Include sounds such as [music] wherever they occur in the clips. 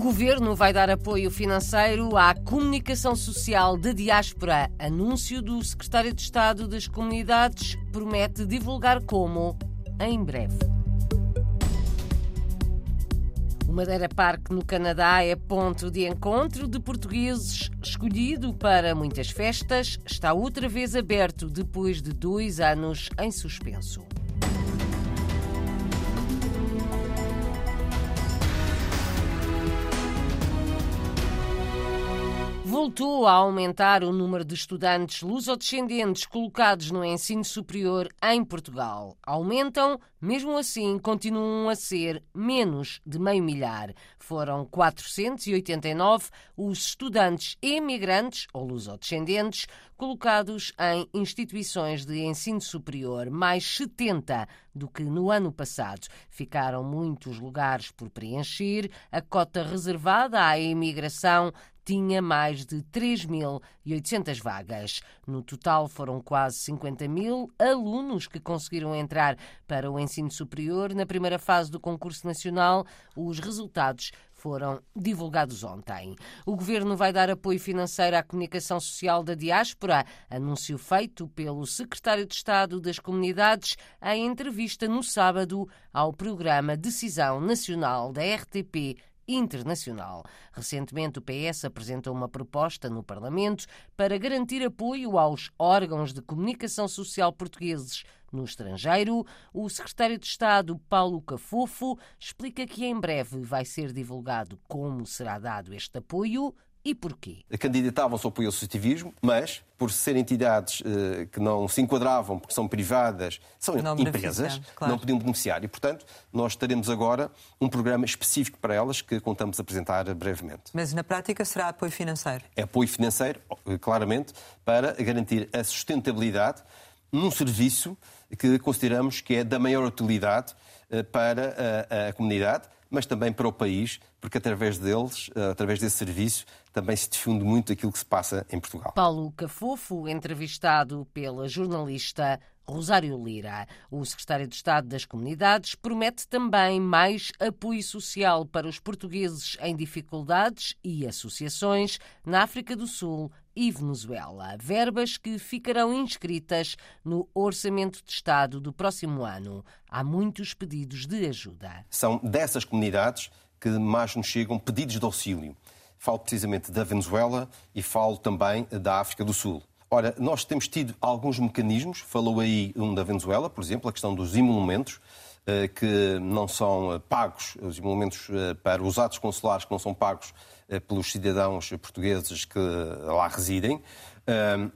O governo vai dar apoio financeiro à comunicação social da diáspora. Anúncio do secretário de Estado das Comunidades promete divulgar como em breve. O Madeira Park no Canadá é ponto de encontro de portugueses, escolhido para muitas festas. Está outra vez aberto depois de dois anos em suspenso. Voltou a aumentar o número de estudantes lusodescendentes colocados no ensino superior em Portugal. Aumentam, mesmo assim, continuam a ser menos de meio milhar. Foram 489 os estudantes emigrantes ou lusodescendentes colocados em instituições de ensino superior, mais 70 do que no ano passado. Ficaram muitos lugares por preencher. A cota reservada à imigração tinha mais de 3.800 vagas. No total, foram quase 50 mil alunos que conseguiram entrar para o ensino superior. Na primeira fase do concurso nacional, os resultados foram divulgados ontem. O governo vai dar apoio financeiro à comunicação social da diáspora, anúncio feito pelo secretário de Estado das Comunidades em entrevista no sábado ao programa Decisão Nacional da RTP internacional. Recentemente, o PS apresentou uma proposta no Parlamento para garantir apoio aos órgãos de comunicação social portugueses no estrangeiro. O secretário de Estado, Paulo Cafofo, explica que em breve vai ser divulgado como será dado este apoio e porquê? Candidatavam-se ao apoio ao associativismo, mas, por serem entidades eh, que não se enquadravam, porque são privadas, são não empresas, claro. não podiam beneficiar. E, portanto, nós teremos agora um programa específico para elas que contamos apresentar brevemente. Mas, na prática, será apoio financeiro? É apoio financeiro, claramente, para garantir a sustentabilidade num serviço que consideramos que é da maior utilidade eh, para a, a comunidade, mas também para o país, porque através deles, eh, através desse serviço, também se difunde muito aquilo que se passa em Portugal. Paulo Cafofo, entrevistado pela jornalista Rosário Lira. O secretário de Estado das Comunidades promete também mais apoio social para os portugueses em dificuldades e associações na África do Sul e Venezuela. Verbas que ficarão inscritas no Orçamento de Estado do próximo ano. Há muitos pedidos de ajuda. São dessas comunidades que mais nos chegam pedidos de auxílio. Falo precisamente da Venezuela e falo também da África do Sul. Ora, nós temos tido alguns mecanismos, falou aí um da Venezuela, por exemplo, a questão dos emolumentos, eh, que não são eh, pagos, os emolumentos eh, para os atos consulares que não são pagos pelos cidadãos portugueses que lá residem.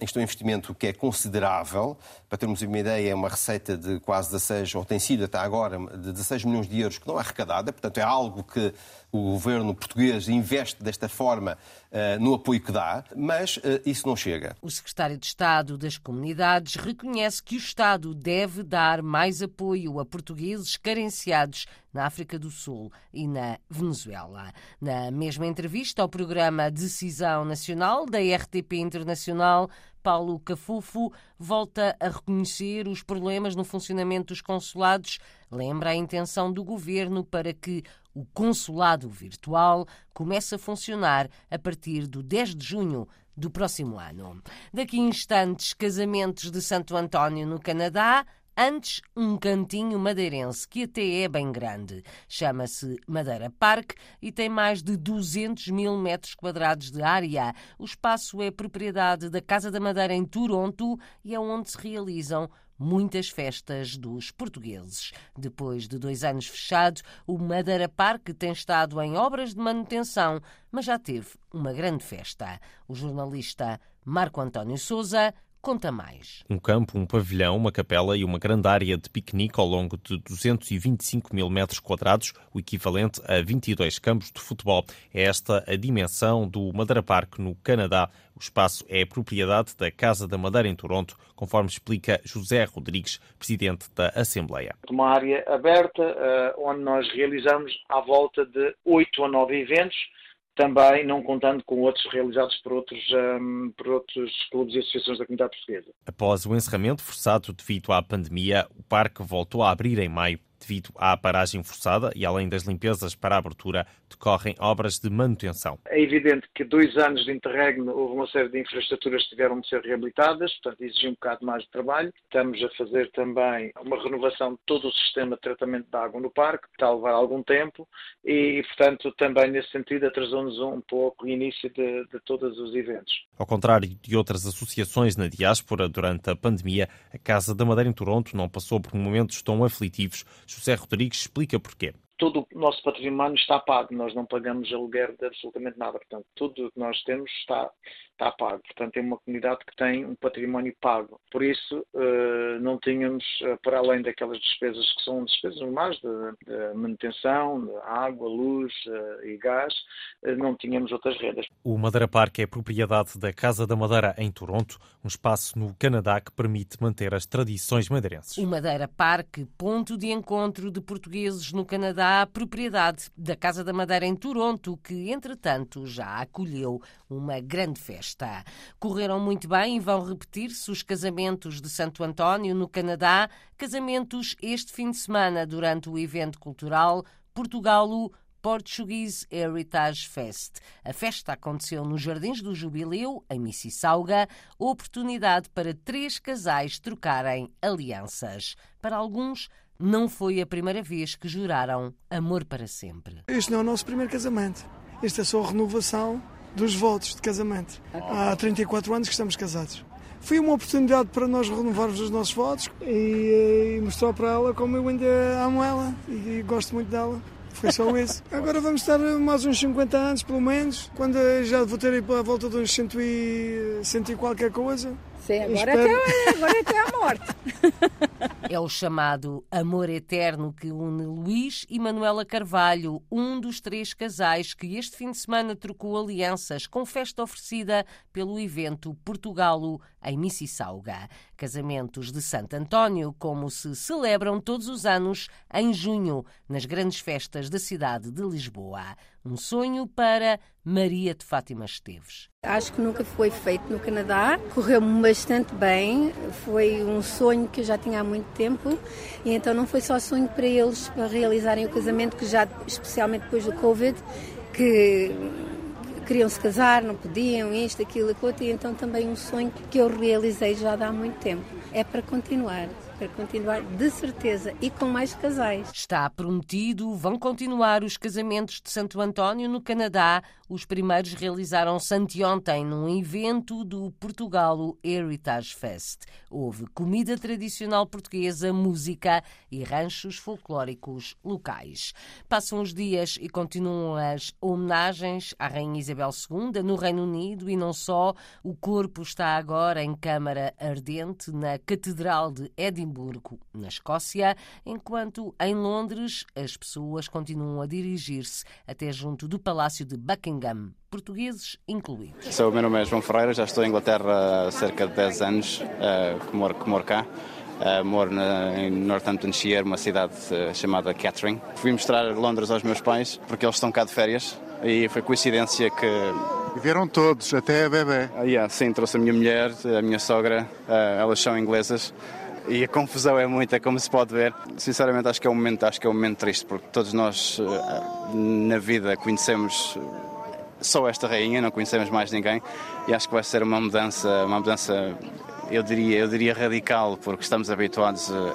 Isto é um investimento que é considerável. Para termos uma ideia, é uma receita de quase 16, ou tem sido até agora, de 16 milhões de euros que não é arrecadada. Portanto, é algo que o governo português investe desta forma uh, no apoio que dá, mas uh, isso não chega. O secretário de Estado das Comunidades reconhece que o Estado deve dar mais apoio a portugueses carenciados na África do Sul e na Venezuela. Na mesma entrevista ao programa Decisão Nacional da RTP Internacional, Paulo Cafufo volta a reconhecer os problemas no funcionamento dos consulados, lembra a intenção do governo para que o consulado virtual comece a funcionar a partir do 10 de junho do próximo ano. Daqui a instantes, casamentos de Santo António no Canadá, Antes, um cantinho madeirense que até é bem grande. Chama-se Madeira Park e tem mais de 200 mil metros quadrados de área. O espaço é propriedade da Casa da Madeira em Toronto e é onde se realizam muitas festas dos portugueses. Depois de dois anos fechado, o Madeira Park tem estado em obras de manutenção, mas já teve uma grande festa. O jornalista Marco António Souza conta mais. Um campo, um pavilhão, uma capela e uma grande área de piquenique ao longo de 225 mil metros quadrados, o equivalente a 22 campos de futebol. É esta a dimensão do Madeira Park no Canadá. O espaço é propriedade da Casa da Madeira em Toronto, conforme explica José Rodrigues, presidente da Assembleia. Uma área aberta, eh, onde nós realizamos à volta de 8 a 9 eventos, também não contando com outros realizados por outros, um, por outros clubes e associações da comunidade portuguesa. Após o encerramento forçado devido à pandemia, o parque voltou a abrir em maio. Devido à paragem forçada e além das limpezas para a abertura, decorrem obras de manutenção. É evidente que dois anos de interregno houve uma série de infraestruturas que tiveram de ser reabilitadas, portanto exigiu um bocado mais de trabalho. Estamos a fazer também uma renovação de todo o sistema de tratamento de água no parque, que está a levar algum tempo e, portanto, também nesse sentido atrasou-nos um pouco o início de, de todos os eventos. Ao contrário de outras associações na diáspora, durante a pandemia, a Casa da Madeira em Toronto não passou por momentos tão aflitivos. José Rodrigues explica porquê todo o nosso património está pago, nós não pagamos aluguer de absolutamente nada, portanto, tudo o que nós temos está, está pago. Portanto, é uma comunidade que tem um património pago. Por isso, eh, não tínhamos, eh, para além daquelas despesas que são despesas normais de, de manutenção, de água, luz eh, e gás, não tínhamos outras rendas. O Madeira Park é propriedade da Casa da Madeira em Toronto, um espaço no Canadá que permite manter as tradições madeirenses. O Madeira Park, ponto de encontro de portugueses no Canadá, propriedade da Casa da Madeira em Toronto, que entretanto já acolheu uma grande festa. Correram muito bem e vão repetir-se os casamentos de Santo António no Canadá, casamentos este fim de semana durante o evento cultural Portugalo Portuguese Heritage Fest. A festa aconteceu nos Jardins do Jubileu, em Mississauga, oportunidade para três casais trocarem alianças. Para alguns, não foi a primeira vez que juraram amor para sempre. Este não é o nosso primeiro casamento. Este é só a renovação dos votos de casamento. Há 34 anos que estamos casados. Foi uma oportunidade para nós renovarmos os nossos votos e, e mostrar para ela como eu ainda amo ela e, e gosto muito dela. Foi só [laughs] isso. Agora vamos estar mais uns 50 anos, pelo menos, quando já vou ter a volta de uns 100 e, 100 e qualquer coisa. Sim, agora, espero... até, agora até a morte. [laughs] É o chamado amor eterno que une Luís e Manuela Carvalho, um dos três casais que este fim de semana trocou alianças com festa oferecida pelo evento Portugalo em Mississauga. Casamentos de Santo António, como se celebram todos os anos em junho, nas grandes festas da cidade de Lisboa. Um sonho para Maria de Fátima Esteves. Acho que nunca foi feito no Canadá, correu-me bastante bem, foi um sonho que eu já tinha há muito tempo e então não foi só sonho para eles para realizarem o casamento, que já especialmente depois do Covid, que queriam se casar, não podiam, isto, aquilo, aquilo, e então também um sonho que eu realizei já há muito tempo. É para continuar para continuar de certeza e com mais casais. Está prometido, vão continuar os casamentos de Santo António no Canadá. Os primeiros realizaram-se anteontem num evento do Portugalo Heritage Fest. Houve comida tradicional portuguesa, música e ranchos folclóricos locais. Passam os dias e continuam as homenagens à Rainha Isabel II no Reino Unido e não só. O corpo está agora em câmara ardente na Catedral de Edimburgo Edimburgo, na Escócia, enquanto em Londres as pessoas continuam a dirigir-se até junto do Palácio de Buckingham, portugueses incluídos. Sou, o meu nome é João Ferreira, já estou em Inglaterra há cerca de 10 anos, uh, que, moro, que moro cá. Uh, moro na, em Northamptonshire, uma cidade uh, chamada Kettering. Fui mostrar Londres aos meus pais, porque eles estão cá de férias, e foi coincidência que... E vieram todos, até a bebê. Uh, yeah, sim, trouxe a minha mulher, a minha sogra, elas são inglesas, e a confusão é muita, como se pode ver. Sinceramente, acho que é um momento, acho que é um momento triste, porque todos nós eh, na vida conhecemos só esta rainha, não conhecemos mais ninguém, e acho que vai ser uma mudança, uma mudança, eu diria, eu diria radical, porque estamos habituados a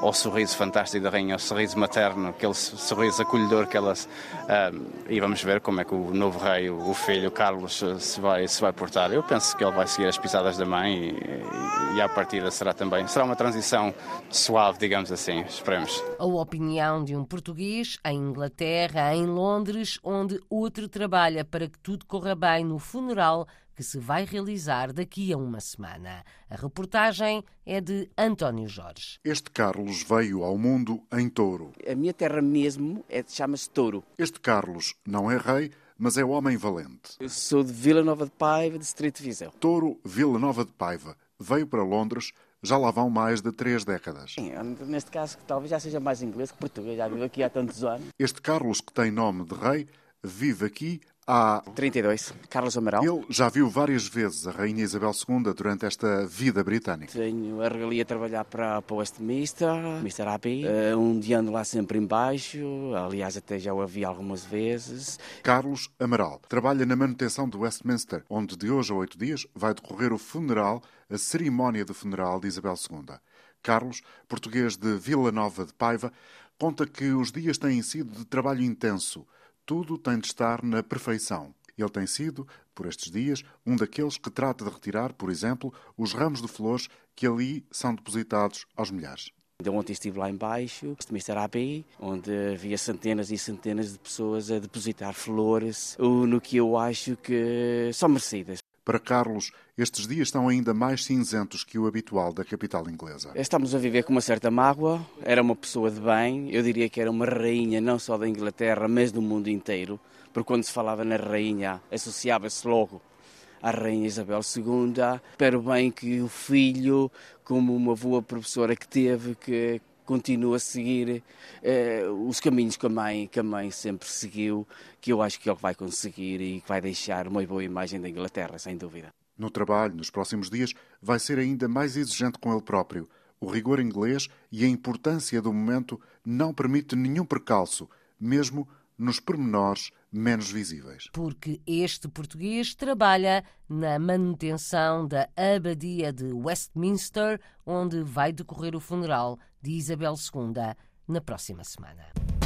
ao sorriso fantástico da rainha, ao sorriso materno, aquele sorriso acolhedor que ela. Uh, e vamos ver como é que o novo rei, o filho Carlos, se vai, se vai portar. Eu penso que ele vai seguir as pisadas da mãe e, e, e à partida será também. Será uma transição suave, digamos assim, esperemos. A opinião de um português em Inglaterra, em Londres, onde outro trabalha para que tudo corra bem no funeral que se vai realizar daqui a uma semana. A reportagem é de António Jorge. Este Carlos veio ao mundo em touro. A minha terra mesmo é, chama-se Touro. Este Carlos não é rei, mas é homem valente. Eu sou de Vila Nova de Paiva, distrito de Viseu. Touro, Vila Nova de Paiva. Veio para Londres já lá vão mais de três décadas. Sim, neste caso talvez já seja mais inglês que português, já vivo aqui há tantos anos. Este Carlos, que tem nome de rei, vive aqui há 32, Carlos Amaral. Ele já viu várias vezes a Rainha Isabel II durante esta vida britânica. Tenho a regalia a trabalhar para, para Westminster, Mr. Abbey, uh, um dia ando lá sempre embaixo, aliás até já o havia algumas vezes. Carlos Amaral trabalha na manutenção do Westminster, onde de hoje a oito dias vai decorrer o funeral, a cerimónia de funeral de Isabel II. Carlos, português de Vila Nova de Paiva, conta que os dias têm sido de trabalho intenso. Tudo tem de estar na perfeição. Ele tem sido, por estes dias, um daqueles que trata de retirar, por exemplo, os ramos de flores que ali são depositados aos milhares. De ontem estive lá embaixo, Mr. Abbey, onde havia centenas e centenas de pessoas a depositar flores, no que eu acho que são merecidas. Para Carlos, estes dias estão ainda mais cinzentos que o habitual da capital inglesa. Estamos a viver com uma certa mágoa. Era uma pessoa de bem, eu diria que era uma rainha não só da Inglaterra, mas do mundo inteiro, porque quando se falava na rainha, associava-se logo à Rainha Isabel II. Espero bem que o filho, como uma boa professora que teve, que continua a seguir eh, os caminhos que a, mãe, que a mãe sempre seguiu, que eu acho que ele vai conseguir e que vai deixar uma boa imagem da Inglaterra, sem dúvida. No trabalho, nos próximos dias, vai ser ainda mais exigente com ele próprio. O rigor inglês e a importância do momento não permite nenhum percalço, mesmo nos pormenores menos visíveis. Porque este português trabalha na manutenção da Abadia de Westminster, onde vai decorrer o funeral de Isabel II na próxima semana.